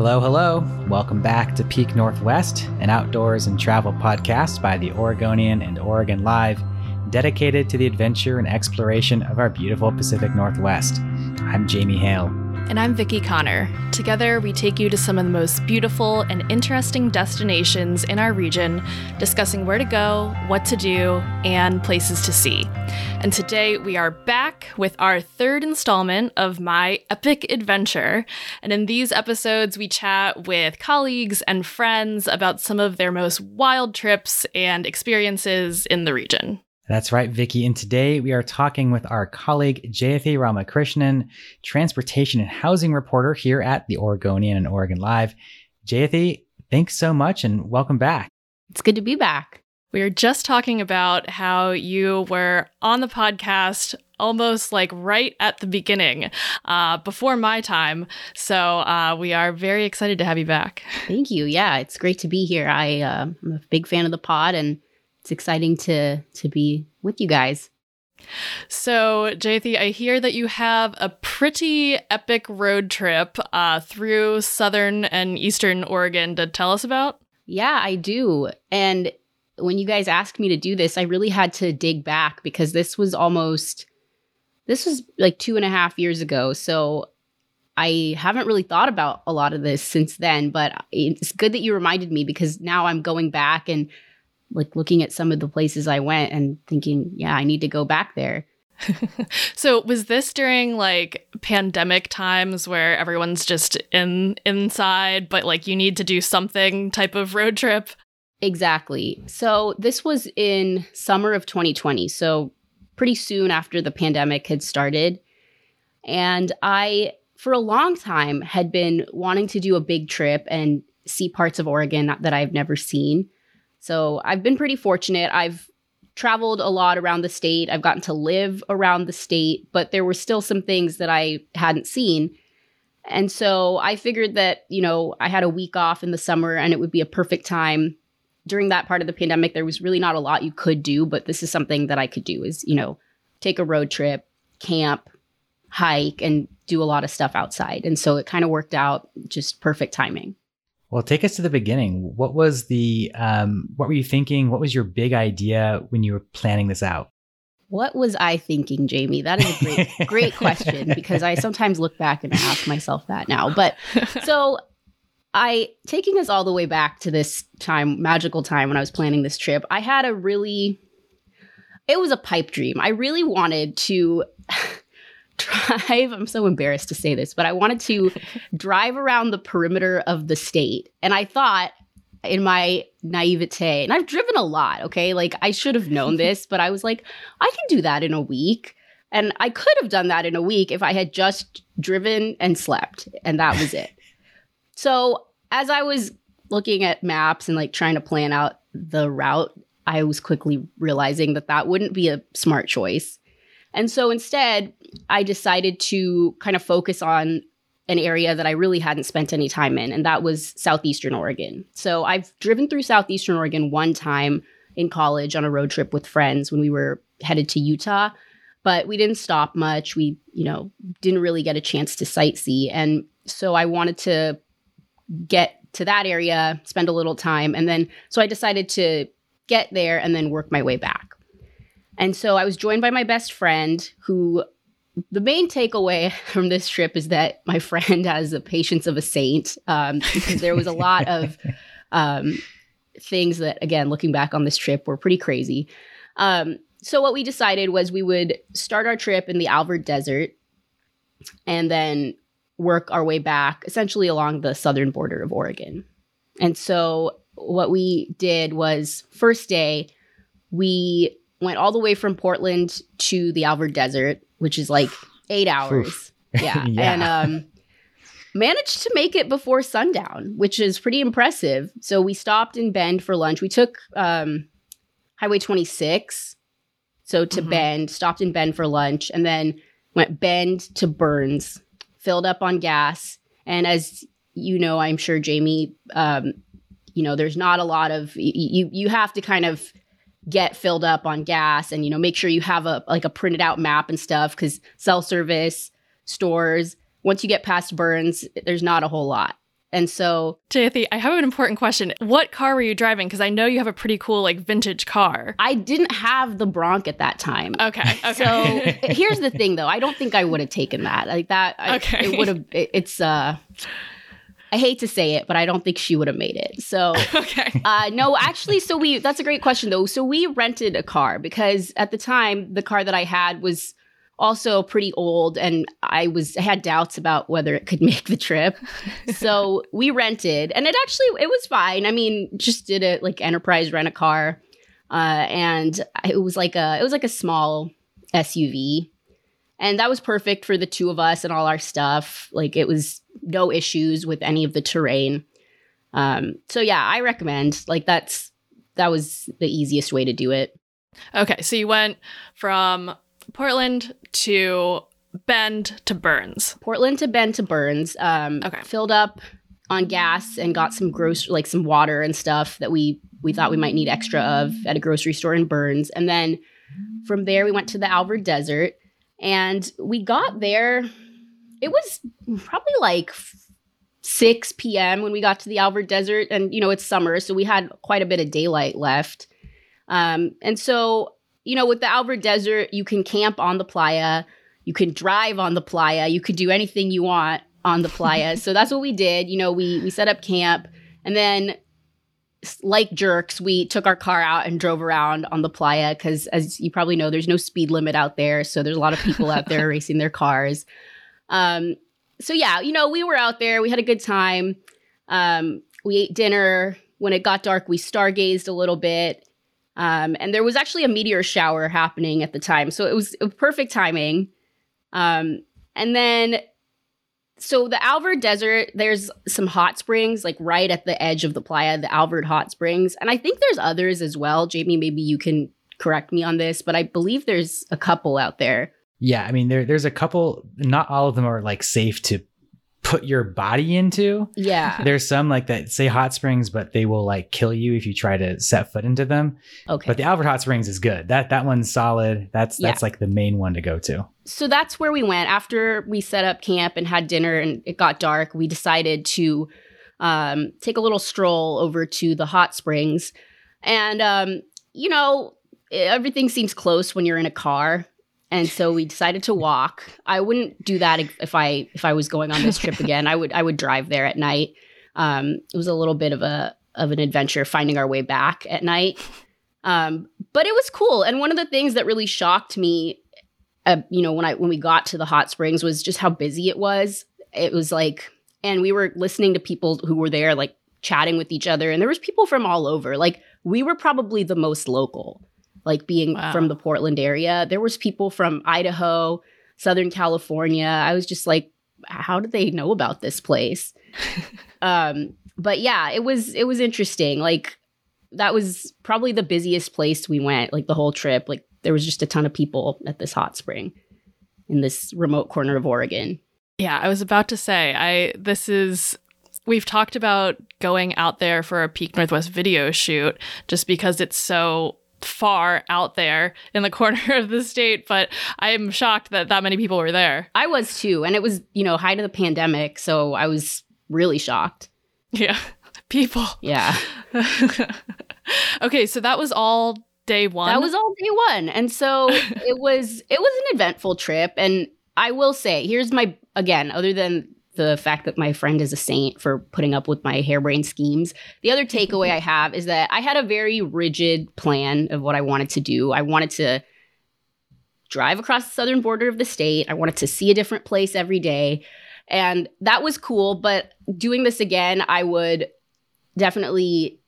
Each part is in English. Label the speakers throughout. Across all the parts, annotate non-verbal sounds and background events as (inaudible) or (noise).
Speaker 1: Hello, hello. Welcome back to Peak Northwest, an outdoors and travel podcast by the Oregonian and Oregon Live, dedicated to the adventure and exploration of our beautiful Pacific Northwest. I'm Jamie Hale.
Speaker 2: And I'm Vickie Connor. Together, we take you to some of the most beautiful and interesting destinations in our region, discussing where to go, what to do, and places to see. And today, we are back with our third installment of My Epic Adventure. And in these episodes, we chat with colleagues and friends about some of their most wild trips and experiences in the region.
Speaker 1: That's right, Vickie. And today we are talking with our colleague Jayati Ramakrishnan, transportation and housing reporter here at the Oregonian and Oregon Live. Jayati, thanks so much and welcome back.
Speaker 3: It's good to be back.
Speaker 2: We were just talking about how you were on the podcast almost like right at the beginning, uh, before my time. So uh, we are very excited to have you back.
Speaker 3: Thank you. Yeah, it's great to be here. I, uh, I'm a big fan of the pod and it's exciting to to be with you guys.
Speaker 2: So, Jayati, I hear that you have a pretty epic road trip uh, through southern and eastern Oregon to tell us about.
Speaker 3: Yeah, I do. And when you guys asked me to do this, I really had to dig back because this was almost, this was like two and a half years ago. So I haven't really thought about a lot of this since then, but it's good that you reminded me because now I'm going back and like looking at some of the places I went and thinking, yeah, I need to go back there. (laughs)
Speaker 2: so was this during like pandemic times where everyone's just in inside but like you need to do something type of road trip?
Speaker 3: Exactly. So this was in summer of 2020. So pretty soon after the pandemic had started. And I for a long time had been wanting to do a big trip and see parts of Oregon that I've never seen. So I've been pretty fortunate. I've traveled a lot around the state. I've gotten to live around the state, but there were still some things that I hadn't seen. And so I figured that, you know, I had a week off in the summer and it would be a perfect time. During that part of the pandemic, there was really not a lot you could do, but this is something that I could do is, you know, take a road trip, camp, hike, and do a lot of stuff outside. And so it kind of worked out just perfect timing.
Speaker 1: Well, take us to the beginning. What was the, um, what were you thinking? What was your big idea when you were planning this out?
Speaker 3: What was I thinking, Jamie? That is a great, great question because I sometimes look back and ask myself that now. But (laughs) so I, taking us all the way back to this time, magical time when I was planning this trip, I had a really, it was a pipe dream. I really wanted to drive. I'm so embarrassed to say this, but I wanted to (laughs) drive around the perimeter of the state. And I thought, in my naivete, and I've driven a lot, okay? Like I should have known (laughs) this, but I was like, I can do that in a week. And I could have done that in a week if I had just driven and slept, and that was it. (laughs) so, as I was looking at maps and like trying to plan out the route, I was quickly realizing that that wouldn't be a smart choice. And so instead, I decided to kind of focus on an area that I really hadn't spent any time in, and that was Southeastern Oregon. So I've driven through Southeastern Oregon one time in college on a road trip with friends when we were headed to Utah, but we didn't stop much. We, you know, didn't really get a chance to sightsee. And so I wanted to get to that area, spend a little time, and then so I decided to get there and then work my way back. And so I was joined by my best friend who the main takeaway (laughs) from this trip is that my friend has the patience of a saint um, because there was a lot of (laughs) um, things that, again, looking back on this trip, were pretty crazy. Um, so what we decided was we would start our trip in the Alvord Desert and then work our way back essentially along the southern border of Oregon. And so what we did was first day we went all the way from Portland to the Alvord Desert, which is like eight hours. Oof. (laughs) Yeah.
Speaker 1: Yeah.
Speaker 3: And um managed to make it before sundown, which is pretty impressive. So we stopped in Bend for lunch. We took um Highway 26 so to
Speaker 2: Mhm.
Speaker 3: Bend, stopped in Bend for lunch and then went Bend to Burns, filled up on gas. And as you know, I'm sure Jamie um you know, there's not a lot of y- you you have to kind of get filled up on gas and you know make sure you have a like a printed out map and stuff because cell service stores once you get past burns there's not a whole lot and so
Speaker 2: Jayati, I have an important question. What car were you driving? Because I know you have a pretty cool like vintage car.
Speaker 3: i didn't have the bronc at that time
Speaker 2: Okay. (laughs) Okay.
Speaker 3: so here's the thing though i don't think i would have taken that like that I,
Speaker 2: Okay.
Speaker 3: it would have it, it's uh i hate to say it but i don't think she would have made it so (laughs)
Speaker 2: okay.
Speaker 3: Uh, no, actually, so we, that's a great question though. So we rented a car because at the time, the car that I had was also pretty old and I was, I had doubts about whether it could (laughs) make the trip. so we rented and it actually, it was fine. I mean, just did it like enterprise rent a car. Uh, and it was like a, it was like a small SUV. And that was perfect for the two of us and all our stuff. Like it was no issues with any of the terrain. Um, so yeah, I recommend like that's that was the easiest way to do it.
Speaker 2: Okay. So you went from Portland to Bend to Burns.
Speaker 3: Portland to Bend to Burns. Um,
Speaker 2: Okay.
Speaker 3: filled up on gas and got some gross like some water and stuff that we we thought we might need extra of at a grocery store in Burns. And then from there we went to the Alvord Desert and we got there. It was probably like 6 p.m. when we got to the Alvord Desert. And, you know, it's summer, so we had quite a bit of daylight left. Um, and so, you know, with the Alvord Desert, you can camp on the playa, you can drive on the playa, you could do anything you want on the playa. (laughs) so that's what we did. You know, we we set up camp and then like jerks, we took our car out and drove around on the playa because, as you probably know, there's no speed limit out there. So there's a lot of people out there (laughs) racing their cars. Um, so yeah, you know, we were out there. We had a good time. Um, we ate dinner. When it got dark, we stargazed a little bit. Um, and there was actually a meteor shower happening at the time, so it was, perfect timing. Um, and then, so the Alvord Desert, there's some hot springs like right at the edge of the playa, the Alvord Hot Springs, and I think there's others as well. Jamie, maybe you can correct me on this, but I believe there's a couple out there.
Speaker 1: Yeah, I mean there there's a couple not all of them are like safe to put your body into.
Speaker 3: Yeah.
Speaker 1: There's some like that say hot springs, but they will like kill you if you try to set foot into them.
Speaker 3: Okay.
Speaker 1: But the Alvord Hot Springs is good. That that one's solid. That's
Speaker 3: Yeah.
Speaker 1: that's like the main one to go to.
Speaker 3: so that's where we went after we set up camp and had dinner and it got dark we decided to um, take a little stroll over to the hot springs and um, you know everything seems close when you're in a car and so we decided to walk. I wouldn't do that if, i if i was going on this trip (laughs) again. I would i would drive there at night. Um, it was a little bit of a of an adventure finding our way back at night. Um, but it was cool. And one of the things that really shocked me uh, you know when i when we got to the hot springs was just how busy it was. It was like and we were listening to people who were there like chatting with each other. And there was people from all over. Like we were probably the most local like being
Speaker 2: Wow.
Speaker 3: from the portland area. There was people from idaho southern california. I was just like how did they know about this place? (laughs) Um but yeah it was it was interesting. Like that was probably the busiest place we went like the whole trip. Like there was just a ton of people at this hot spring in this remote corner of oregon.
Speaker 2: Yeah, I was about to say, I this is we've talked about going out there for a Peak Northwest video shoot just because it's so far out there in the (laughs) corner of the state, but I am shocked that that many people were there.
Speaker 3: i was too and it was you know height of the pandemic so i was really shocked
Speaker 2: Yeah. (laughs) People.
Speaker 3: yeah (laughs)
Speaker 2: okay, so that was all day 1.
Speaker 3: that was all day one and so it was it was an eventful trip and i will say here's my again other than the fact that my friend is a saint for putting up with my harebrained schemes. The other (laughs) takeaway i have is that i had a very rigid plan of what i wanted to do. I wanted to drive across the southern border of the state. I wanted to see a different place every day. And that was cool but doing this again i would definitely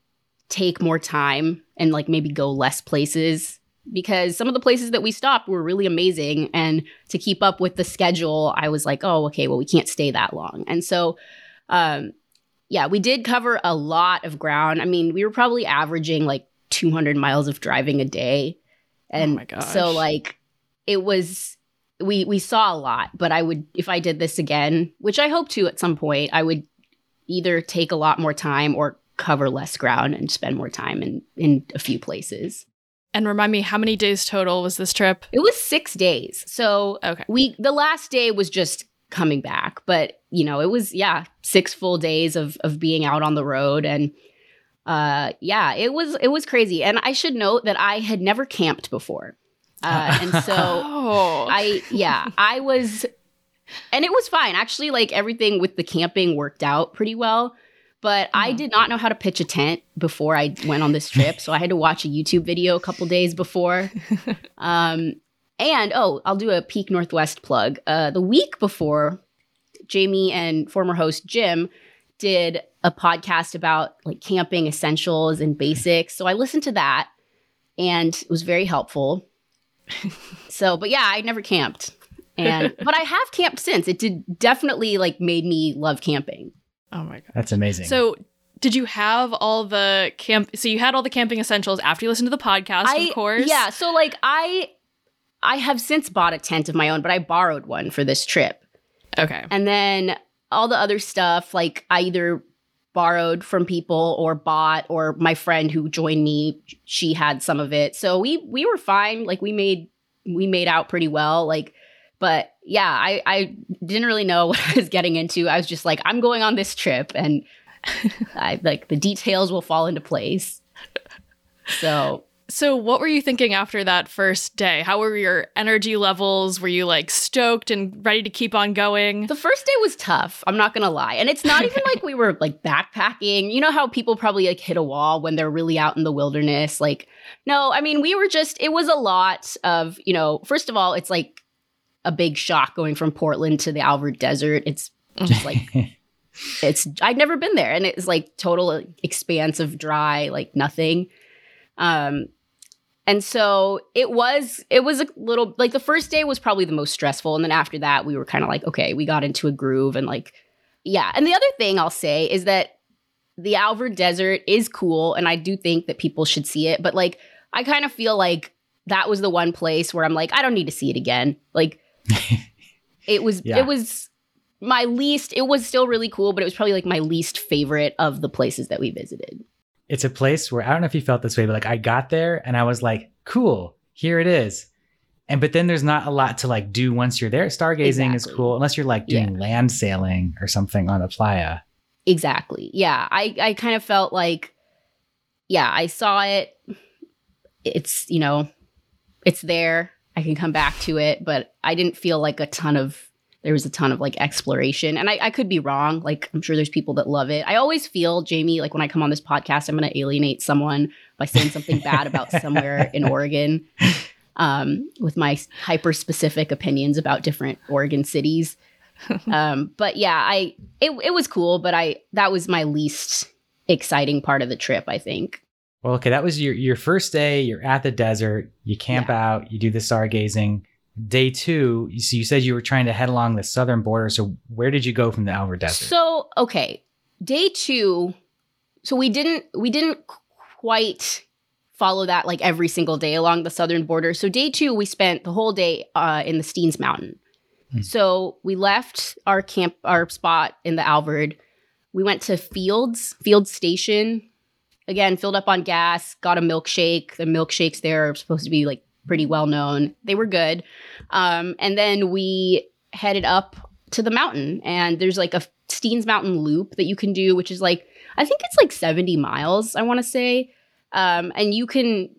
Speaker 3: take more time and like maybe go less places because some of the places that we stopped were really amazing. And to keep up with the schedule, I was like, oh, okay, well, we can't stay that long. And so, um, yeah, we did cover a lot of ground. I mean, we were probably averaging like 200 miles of driving a day. And
Speaker 2: Oh my gosh.
Speaker 3: so, like, it was we we saw a lot but i would if i did this again which i hope to at some point i would either take a lot more time or cover less ground and spend more time in in a few places
Speaker 2: And remind me, how many days total was this trip?
Speaker 3: it was six days so
Speaker 2: Okay.
Speaker 3: we the last day was just coming back but you know it was yeah six full days of of being out on the road and uh yeah it was it was crazy and i should note that i had never camped before uh and (laughs) so
Speaker 2: Oh.
Speaker 3: I yeah, I was and it was fine. Actually, like everything with the camping worked out pretty well. But I
Speaker 2: Mhm.
Speaker 3: did not know how to pitch a tent before I went on this trip. so I had to watch a YouTube video a couple days before. (laughs) Um and oh, I'll do a Peak Northwest plug. Uh the week before, Jamie and former host Jim did a podcast about like camping essentials and basics. So I listened to that and it was very helpful. (laughs) so, but yeah, I never camped. And but I have camped since. It did definitely like made me love camping.
Speaker 2: Oh my god.
Speaker 1: That's amazing.
Speaker 2: So, did you have all the camp? So you had all the camping essentials after you listened to the podcast,
Speaker 3: I,
Speaker 2: of course.
Speaker 3: Yeah, so like I I have since bought a tent of my own, but I borrowed one for this trip.
Speaker 2: Okay.
Speaker 3: And then all the other stuff, like I either borrowed from people or bought, or my friend who joined me, she had some of it. So we we were fine. Like we made we made out pretty well. Like, but yeah, I I didn't really know (laughs) what I was getting into. I was just like, I'm going on this trip, and (laughs) I like the details will fall into place. So
Speaker 2: So, what were you thinking after that first day? How were your energy levels? Were you like stoked and ready to keep on going?
Speaker 3: The first day was tough. I'm not gonna lie, and it's not even (laughs) like we were like backpacking. You know how people probably like hit a wall when they're really out in the wilderness. Like, no, I mean we were just. It was a lot of you know. First of all, it's like a big shock going from Portland to the Alvord Desert. It's just like (laughs) it's. I'd never been there, and it's like total expanse of dry, like nothing. Um, and so it was it was a little like the first day was probably the most stressful and then after that we were kind of like okay we got into a groove and like yeah and the other thing i'll say is that the alvord desert is cool and i do think that people should see it but like i kind of feel like that was the one place where i'm like i don't need to see it again like it was
Speaker 1: Yeah.
Speaker 3: it was my least it was still really cool but it was probably like my least favorite of the places that we visited
Speaker 1: it's a place where I don't know if you felt this way, but like I got there and I was like, cool, here it is. And but then there's not a lot to like do once you're there. Stargazing is cool, unless you're like doing land sailing or something on a playa.
Speaker 3: Exactly. Yeah. I, I kind of felt like, yeah, I saw it. It's, you know, it's there. I can come back to it, but I didn't feel like a ton of, there was a ton of like exploration. And I, I could be wrong. Like, I'm sure there's people that love it. I always feel, Jamie, like when I come on this podcast, I'm going to alienate someone by saying something bad about (laughs) somewhere in Oregon um, with my hyper specific opinions about different Oregon cities. um, but yeah, I it it was cool, but I that was my least exciting part of the trip. I think.
Speaker 1: Well, okay, that was your your first day. You're at the desert. You camp out. You do the stargazing. Day two, you, so you said you were trying to head along the southern border. So where did you go from the Alvord Desert?
Speaker 3: So okay, day two. So we didn't we didn't quite follow that like every single day along the southern border. So day two, we spent the whole day uh, in the Steens Mountain.
Speaker 1: Hmm.
Speaker 3: So we left our camp our spot in the Alvord. We went to Fields Field Station. Again, filled up on gas. Got a milkshake. The milkshakes there are supposed to be like pretty well known. They were good. Um, and then we headed up to the mountain, and there's like a Steens Mountain loop that you can do, which is like I think it's like 70 miles. I want to say, um, and you can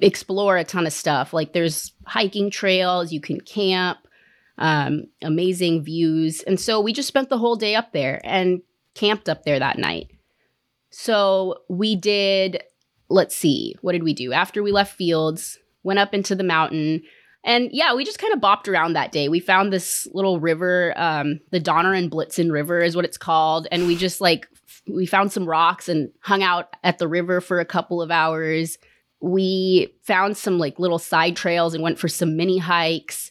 Speaker 3: explore a ton of stuff. Like there's hiking trails, you can camp, um, amazing views, and so we just spent the whole day up there and camped up there that night. So we did. Let's see, what did we do after we left Fields? Went up into the mountain. And yeah, we just kind of bopped around that day. We found this little river, um, the Donner and Blitzen River is what it's called. And we just like, f- we found some rocks and hung out at the river for a couple of hours. we found some like little side trails and went for some mini hikes.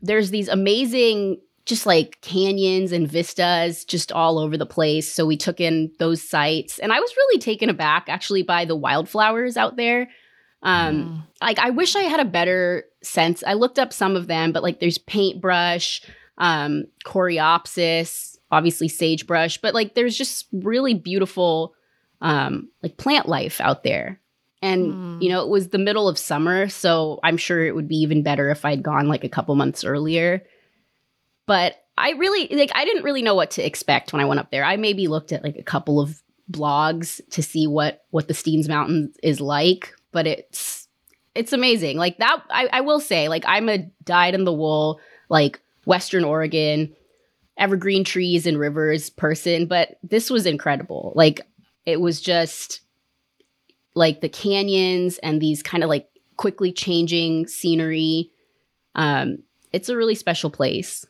Speaker 3: There's these amazing just like canyons and vistas just all over the place. So we took in those sites and I was really taken aback actually by the wildflowers out there. Um mm. like I wish I had a better sense. I looked up some of them, but like there's paintbrush, um coreopsis, obviously sagebrush, but like there's just really beautiful um like plant life out there. And mm. you know, it was the middle of summer, so I'm sure it would be even better if I'd gone like a couple months earlier. But I really like I didn't really know what to expect when I went up there. I maybe looked at like a couple of blogs to see what what the Steens Mountain is like, but it's it's amazing. Like that I, I will say, like I'm a dyed in the wool, like Western Oregon, evergreen trees and rivers person, but this was incredible. Like it was just like the canyons and these kind of like quickly changing scenery. Um, it's a really special place.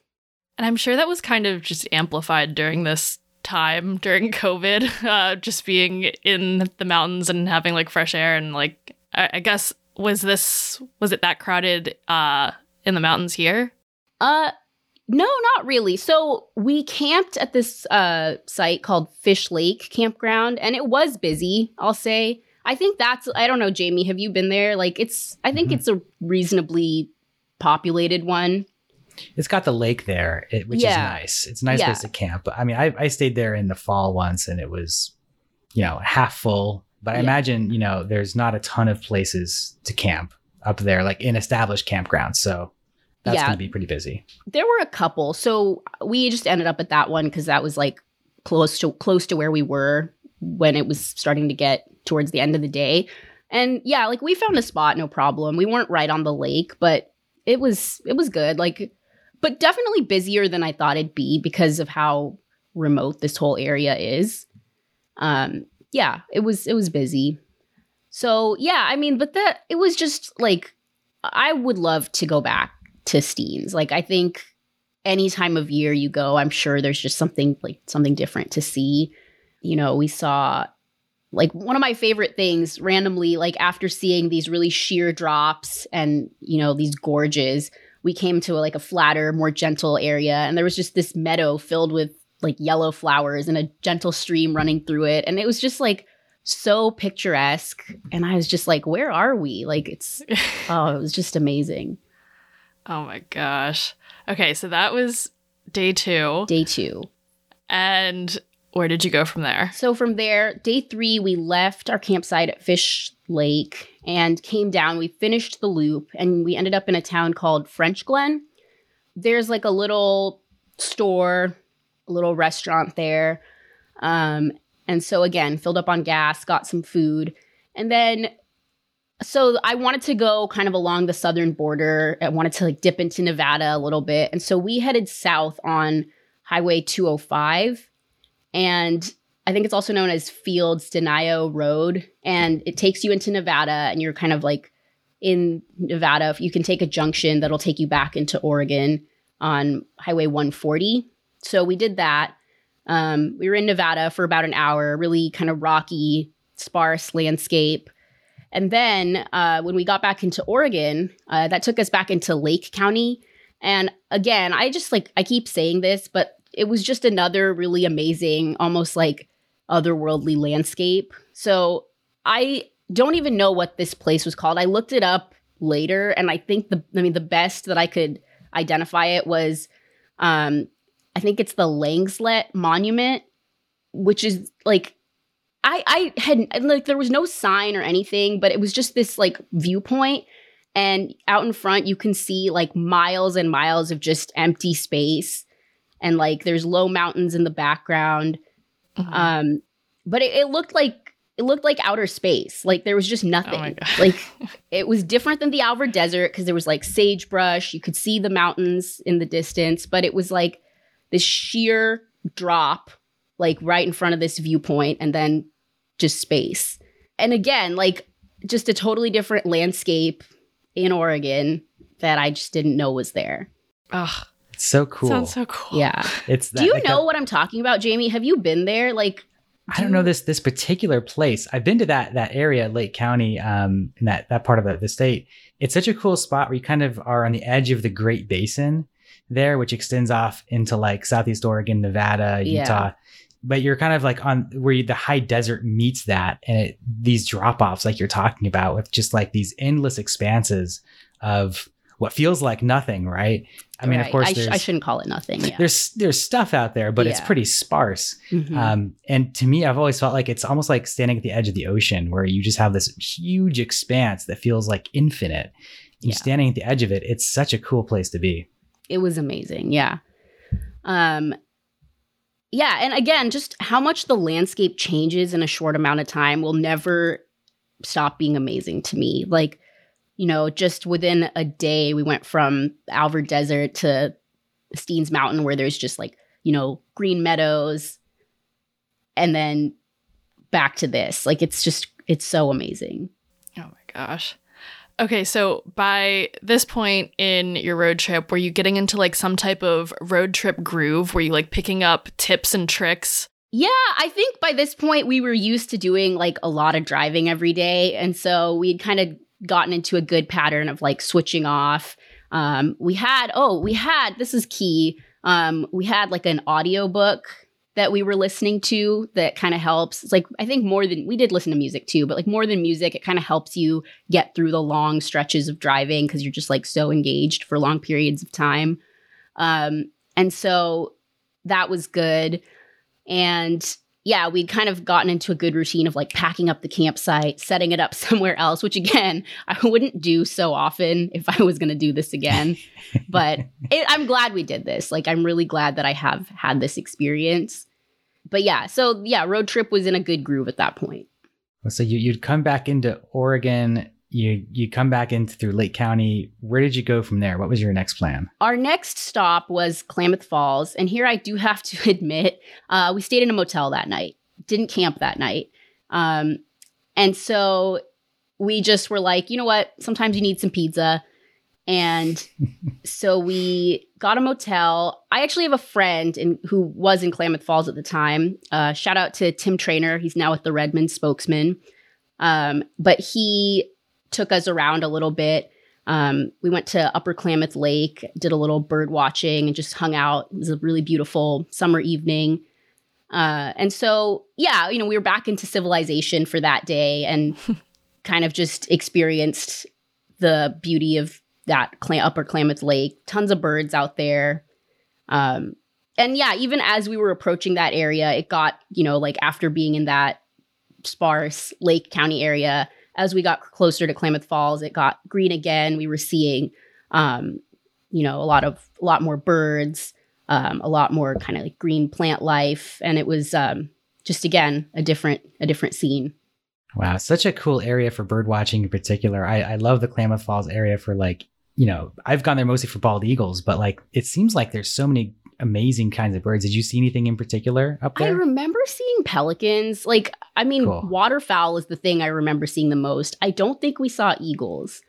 Speaker 2: And I'm sure that was kind of just amplified during this time during COVID, (laughs) uh, just being in the mountains and having like fresh air and like I, I guess was this was it that crowded uh in the mountains here?
Speaker 3: Uh no, not really. So we camped at this uh site called Fish Lake Campground and it was busy, I'll say. I think that's I don't know, Jamie, have you been there? Like it's I think mm-hmm. it's a reasonably populated one.
Speaker 1: It's got the lake there, it, which yeah. is nice. It's a nice yeah. place to camp. I mean, I, I stayed there in the fall once, and it was, you know, half full. But I yeah. imagine, you know, there's not a ton of places to camp up there, like in established campgrounds. So that's yeah. going to be pretty busy.
Speaker 3: There were a couple. So we just ended up at that one because that was like close to close to where we were when it was starting to get towards the end of the day. And yeah, like we found a spot, no problem. We weren't right on the lake, but it was it was good. Like but definitely busier than I thought it'd be because of how remote this whole area is. Um, yeah, it was it was busy. So yeah, I mean, but that it was just like I would love to go back to Steens. Like I think any time of year you go, I'm sure there's just something like something different to see. You know, we saw like one of my favorite things randomly like after seeing these really sheer drops and you know these gorges we came to a, like a flatter, more gentle area, and there was just this meadow filled with like yellow flowers and a gentle stream running through it, and it was just like so picturesque. And I was just like, "Where are we?" Like it's (laughs) oh, it was just amazing.
Speaker 2: Oh my gosh. Okay, so that was day two.
Speaker 3: Day two.
Speaker 2: And where did you go from there?
Speaker 3: So from there, day three, we left our campsite at Fish Lake and came down. We finished the loop and we ended up in a town called Frenchglen. There's like a little store, a little restaurant there. Um, and so again, filled up on gas, got some food. And then so I wanted to go kind of along the southern border. I wanted to like dip into Nevada a little bit. And so we headed south on Highway 205. And I think it's also known as Fields Denio Road, and it takes you into Nevada, and you're kind of like in Nevada. You can take a junction that'll take you back into Oregon on Highway 140. So we did that. Um, we were in Nevada for about an hour, really kind of rocky, sparse landscape. And then uh, when we got back into Oregon, uh, that took us back into Lake County. And again, I just like, I keep saying this, but it was just another really amazing, almost like otherworldly landscape. So I don't even know what this place was called. I looked it up later and I think the I mean the best that I could identify it was um I think it's the Langslet Monument, which is like I I had like there was no sign or anything, but it was just this like viewpoint and out in front you can see like miles and miles of just empty space and like there's low mountains in the background Mm-hmm. Um, but it, it, looked like it looked like outer space. Like there was just nothing. Oh like it was different than the Alvord Desert because there was like sagebrush. You could see the mountains in the distance, but it was like this sheer drop, like right in front of this viewpoint, and then just space. And again, like just a totally different landscape in Oregon that I just didn't know was there.
Speaker 2: Ugh.
Speaker 1: So cool.
Speaker 2: Sounds so cool.
Speaker 3: Yeah.
Speaker 1: It's
Speaker 3: that, Do you like know what I'm talking about, Jamie? Have you been there? Like
Speaker 1: I don't know this this particular place. I've been to that that area, Lake County, um, in that that part of the, the state. It's such a cool spot where you kind of are on the edge of the Great Basin there, which extends off into like Southeast Oregon, Nevada,
Speaker 3: Yeah.
Speaker 1: Utah. But you're kind of like on where you, the high desert meets that, and it, these drop offs, like you're talking about, with just like these endless expanses of what feels like nothing, right? I mean, of course,
Speaker 3: I, sh- I shouldn't call it nothing. Yeah.
Speaker 1: there's there's stuff out there, but it's pretty sparse.
Speaker 3: Mhm.
Speaker 1: Um, and to me, I've always felt like it's almost like standing at the edge of the ocean where you just have this huge expanse that feels like infinite.
Speaker 3: Yeah.
Speaker 1: standing at the edge of it, it's such a cool place to be.
Speaker 3: it was amazing yeah um yeah and again just how much the landscape changes in a short amount of time will never stop being amazing to me like you know just within a day we went from alvord desert to steens mountain where there's just like you know green meadows and then back to this like it's just it's so amazing
Speaker 2: Oh my gosh. Okay, so by this point in your road trip, were you getting into like some type of road trip groove? Were you like picking up tips and tricks?
Speaker 3: Yeah, I think by this point we were used to doing like a lot of driving every day. And so we'd kind of gotten into a good pattern of like switching off. Um, we had, oh, we had, this is key. Um, we had like an audiobook that we were listening to that kind of helps. It's like, I think more than, we did listen to music too, but like more than music, it kind of helps you get through the long stretches of driving because you're just like so engaged for long periods of time. Um, and so that was good. And yeah, we'd kind of gotten into a good routine of like packing up the campsite, setting it up (laughs) somewhere else, which again, I wouldn't do so often if I was going to do this again. but (laughs) it, I'm glad we did this. Like, I'm really glad that I have had this experience. But yeah, so yeah, road trip was in a good groove at that point.
Speaker 1: So you, you'd come back into Oregon, you you come back in through Lake County. Where did you go from there? What was your next plan?
Speaker 3: Our next stop was Klamath Falls. And here I do (laughs) have to admit, uh, we stayed in a motel that night, didn't camp that night. Um, and so we just were like, you know what? Sometimes you need some pizza. And (laughs) so we got a motel. I actually have a friend in, who was in Klamath Falls at the time. Uh, shout out to Tim Trainer. He's now with the Redmond spokesman. Um, but he took us around a little bit. Um, we went to Upper Klamath Lake, did a little bird watching, and just hung out. It was a really beautiful summer evening. Uh, and so, yeah, you know, we were back into civilization for that day and (laughs) kind of just experienced the beauty of that Cla- Upper Klamath Lake. Tons of birds out there. Um, and yeah, even as we were approaching that area, it got, you know, like after being in that sparse Lake County area, as we got closer to Klamath Falls, it got green again. We were seeing, um, you know, a lot of a lot more birds, um, a lot more kind of like green plant life, and it was um, just again a different a different scene.
Speaker 1: Wow, such a cool area for bird watching in particular. I, I love the Klamath Falls area for like, you know, I've gone there mostly for bald eagles, but like it seems like there's so many amazing kinds of birds. Did you see anything in particular up there?
Speaker 3: I remember seeing pelicans. Like, I mean,
Speaker 1: Cool.
Speaker 3: waterfowl is the thing I remember seeing the most. I don't think we saw eagles.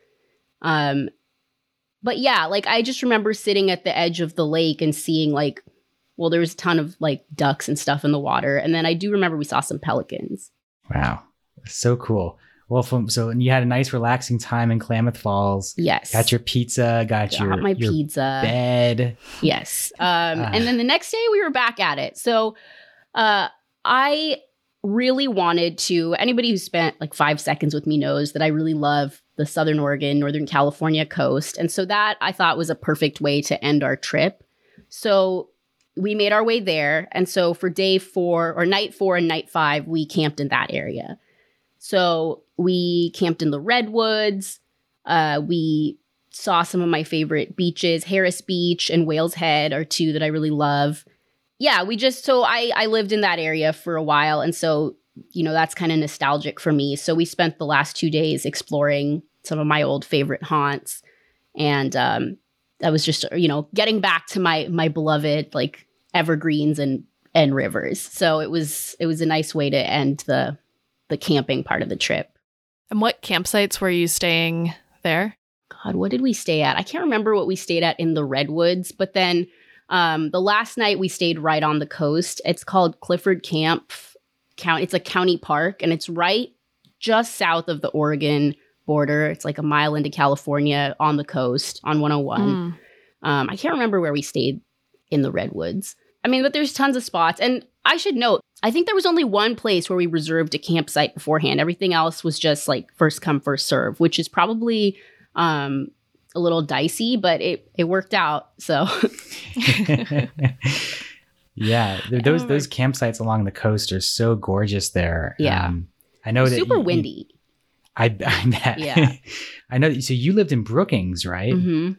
Speaker 3: Um, but yeah, like I just remember sitting at the edge of the lake and seeing like, well, there was a ton of like ducks and stuff in the water, and then I do remember we saw some pelicans.
Speaker 1: wow, so cool. Well, from so and you had a nice relaxing time in Klamath Falls.
Speaker 3: Yes,
Speaker 1: Got your pizza, got,
Speaker 3: got
Speaker 1: your
Speaker 3: my
Speaker 1: your
Speaker 3: pizza.
Speaker 1: bed.
Speaker 3: Yes. Um,
Speaker 1: Ah.
Speaker 3: and then the next day we were back at it. So uh, I really wanted to, anybody who spent like five seconds with me knows that I really love the Southern Oregon, Northern California coast. And so that I thought was a perfect way to end our trip. So we made our way there. And so for day four or night four and night five, we camped in that area. So we camped in the redwoods. Uh, we saw some of my favorite beaches. Harris Beach and Whaleshead are two that I really love. Yeah, we just so I I lived in that area for a while, and so you know that's kind of nostalgic for me. So we spent the last two days exploring some of my old favorite haunts, and um, that was just you know getting back to my my beloved like evergreens and and rivers. So it was it was a nice way to end the the camping part of the trip.
Speaker 2: And what campsites were you staying there?
Speaker 3: God, what did we stay at? I can't remember what we stayed at in the Redwoods, but then um, the last night we stayed right on the coast. It's called Clifford Kamph, county. It's a county park, and it's right just south of the Oregon border. It's like a mile into California on the coast on 101.
Speaker 2: Mm.
Speaker 3: Um, I can't remember where we stayed in the redwoods. I mean, but there's tons of spots, and I should note, I think there was only one place where we reserved a campsite beforehand. Everything else was just like first come first serve, which is probably um, a little dicey, but it it worked out. So (laughs)
Speaker 1: yeah, th- those those campsites along the coast are so gorgeous there.
Speaker 3: Yeah.
Speaker 1: Um, I know that
Speaker 3: super
Speaker 1: you-
Speaker 3: windy.
Speaker 1: I, (laughs) I bet.
Speaker 3: Yeah. (laughs)
Speaker 1: I know. So you lived in Brookings, right?
Speaker 3: hmm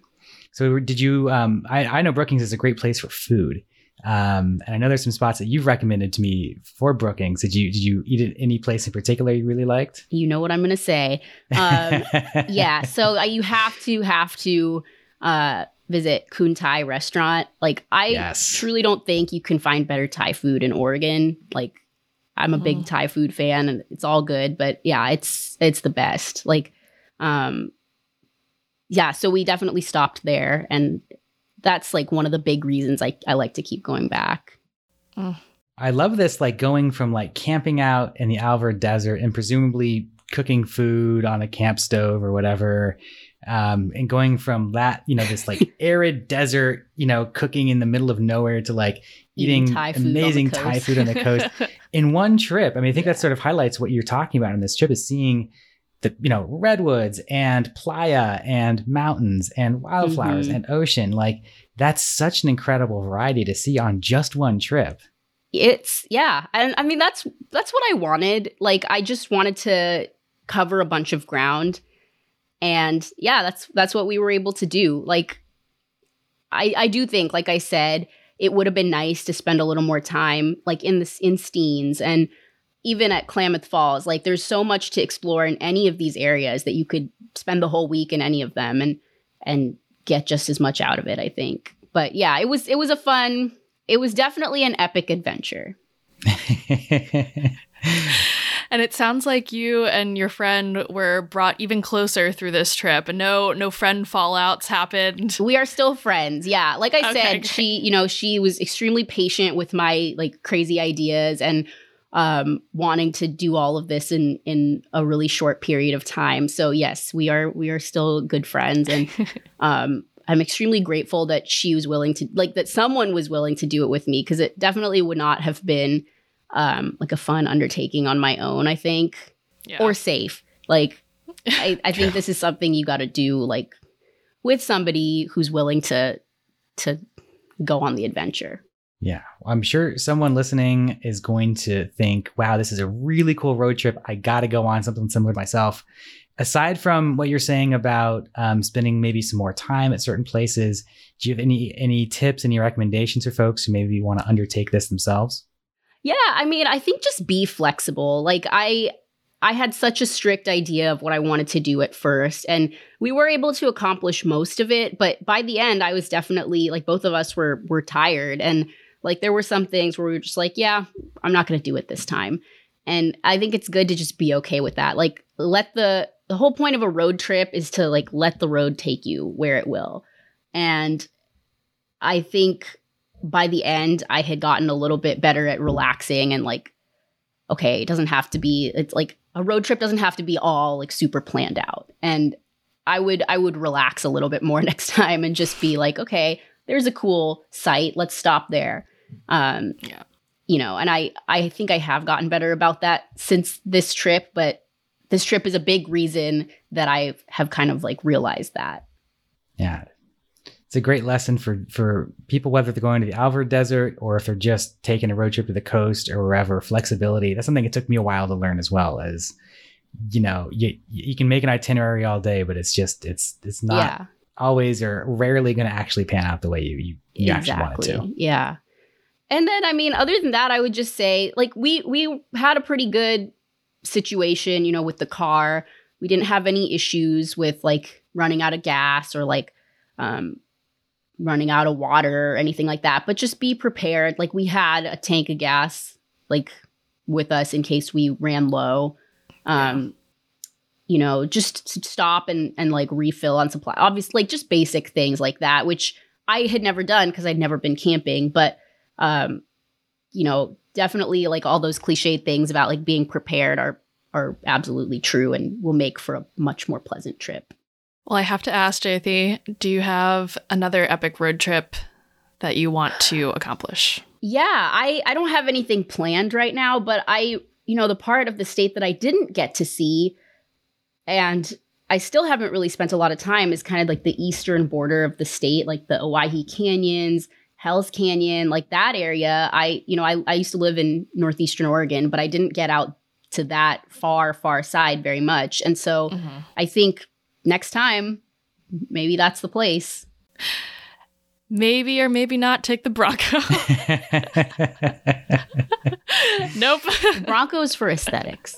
Speaker 1: So did you? Um, I, I know Brookings is a great place for food. Um, and I know there's some spots that you've recommended to me for Brookings. Did you did you eat at any place in particular you really liked?
Speaker 3: You know what I'm gonna say. Um, (laughs) yeah, so uh, you have to have to uh, visit Khun Thai restaurant. Like I
Speaker 1: Yes.
Speaker 3: truly don't think you can find better Thai food in Oregon. Like I'm a big
Speaker 2: Mhm.
Speaker 3: Thai food fan and it's all good, but yeah, it's it's the best. Like um yeah, so we definitely stopped there and that's like one of the big reasons I, I like to keep going back.
Speaker 1: I love this, like going from like camping out in the Alvord Desert and presumably cooking food on a camp stove or whatever, um, and going from that, you know, this like (laughs) arid desert, you know, cooking in the middle of nowhere to like
Speaker 3: Eating
Speaker 1: eating,
Speaker 3: Thai food on the
Speaker 1: amazing. Thai food on the coast (laughs) in one trip. I mean, I think that sort of highlights what you're talking about in this trip is seeing the, you know, redwoods and playa and mountains and wildflowers
Speaker 3: Mhm.
Speaker 1: and ocean. Like that's such an incredible variety to see on just one trip.
Speaker 3: it's yeah and i mean that's that's what i wanted like i just wanted to cover a bunch of ground and yeah that's that's what we were able to do like i i do think like i said it would have been nice to spend a little more time like in this in steens and even at klamath falls like there's so much to explore in any of these areas that you could spend the whole week in any of them and and get just as much out of it i think but yeah it was it was a fun it was definitely an epic adventure. (laughs)
Speaker 2: And it sounds like you and your friend were brought even closer through this trip. No, no friend fallouts happened.
Speaker 3: We are still friends. Yeah. Like I
Speaker 2: Okay,
Speaker 3: said,
Speaker 2: great.
Speaker 3: she, you know, she was extremely patient with my like crazy ideas and um wanting to do all of this in in a really short period of time. So yes, we are we are still good friends and (laughs) um I'm extremely grateful that she was willing to like that someone was willing to do it with me because it definitely would not have been um like a fun undertaking on my own, I think.
Speaker 2: Yeah.
Speaker 3: or safe. Like, I, I think (laughs) this is something you got to do like with somebody who's willing to to go on the adventure.
Speaker 1: Yeah, I'm sure someone listening is going to think, wow, this is a really cool road trip. I got to go on something similar myself. Aside from what you're saying about um, spending maybe some more time at certain places, do you have any any tips, any recommendations for folks who maybe want to undertake this themselves?
Speaker 3: Yeah, I mean, I think just be flexible. Like I I had such a strict idea of what I wanted to do at first and we were able to accomplish most of it, but by the end I was definitely like both of us were were tired and like there were some things where we were just like, yeah, I'm not going to do it this time. And I think it's good to just be okay with that. Like let the the whole point of a road trip is to like let the road take you where it will. And I think by the end I had gotten a little bit better at relaxing and like okay, it doesn't have to be it's like a road trip doesn't have to be all like super planned out. And I would I would relax a little bit more (laughs) next time and just be like, okay, there's a cool site, let's stop there. Um
Speaker 2: Yeah.
Speaker 3: you know, and I I think I have gotten better about that since this trip, but this trip is a big reason that I have kind of like realized that.
Speaker 1: Yeah. It's a great lesson for for people whether they're going to the Alvord Desert or if they're just taking a road trip to the coast or wherever. Flexibility. That's something it took me a while to learn as well. As you know, you you can make an itinerary all day, but it's just it's it's not
Speaker 3: yeah.
Speaker 1: always or rarely going to actually pan out the way you you, you actually want it to.
Speaker 3: Yeah. And then I mean, other than that, I would just say like we we had a pretty good situation, you know, with the car. We didn't have any issues with like running out of gas or like um running out of water or anything like that. But just be prepared. Like we had a tank of gas like with us in case we ran low. Um you know, just to stop and and like refill on supply. Obviously, like just basic things like that, which I had never done because I'd never been camping, but um, you know, definitely like all those cliche things about like being prepared are are absolutely true and will make for a much more pleasant trip.
Speaker 2: Well, I have to ask, Jyoti, do you have another epic road trip that you want to (sighs) accomplish?
Speaker 3: Yeah, I, I don't have anything planned right now, but I, you know, the part of the state that I didn't get to see and I still haven't really spent a lot of time is kind of like the eastern border of the state, like the Owyhee Canyons, Hell's Canyon, like that area. I, you know, I, I used to live in northeastern Oregon, but I didn't get out to that far, far side very much. And so mm-hmm. I think next time, maybe that's the place.
Speaker 2: Maybe or maybe not take the Bronco. (laughs) (laughs) nope.
Speaker 3: Broncos for aesthetics.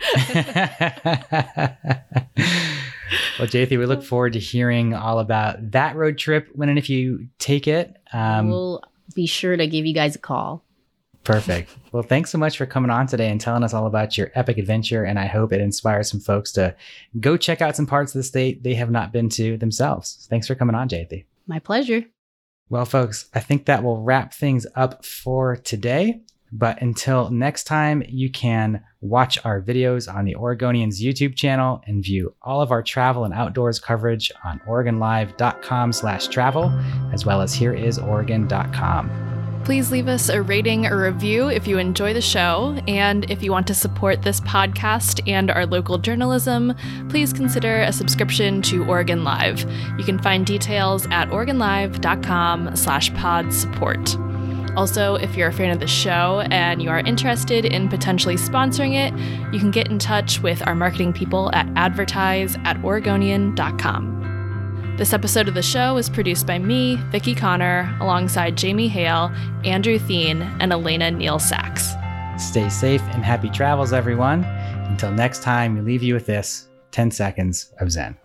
Speaker 3: (laughs)
Speaker 1: well, Jayati, we look forward to hearing all about that road trip when and if you take it.
Speaker 3: Um, we'll be sure to give you guys a call.
Speaker 1: Perfect. (laughs) Well, thanks so much for coming on today and telling us all about your epic adventure. And I hope it inspires some folks to go check out some parts of the state they have not been to themselves. Thanks for coming on, Jayati.
Speaker 3: My pleasure.
Speaker 1: Well, folks, I think that will wrap things up for today. But until next time, you can watch our videos on the Oregonians YouTube channel and view all of our travel and outdoors coverage on OregonLive.com slash travel, as well as hereisoregon.com.
Speaker 2: Please leave us a rating or review if you enjoy the show. And if you want to support this podcast and our local journalism, please consider a subscription to Oregon Live. You can find details at OregonLive.com slash pod support. Also, if you're a fan of the show and you are interested in potentially sponsoring it, you can get in touch with our marketing people at advertise at Oregonian.com. This episode of the show was produced by me, Vickie Connor, alongside Jamie Hale, Andrew Thien, and Elena Neal Sachs.
Speaker 1: Stay safe and happy travels, everyone. Until next time, we leave you with this 10 seconds of Zen.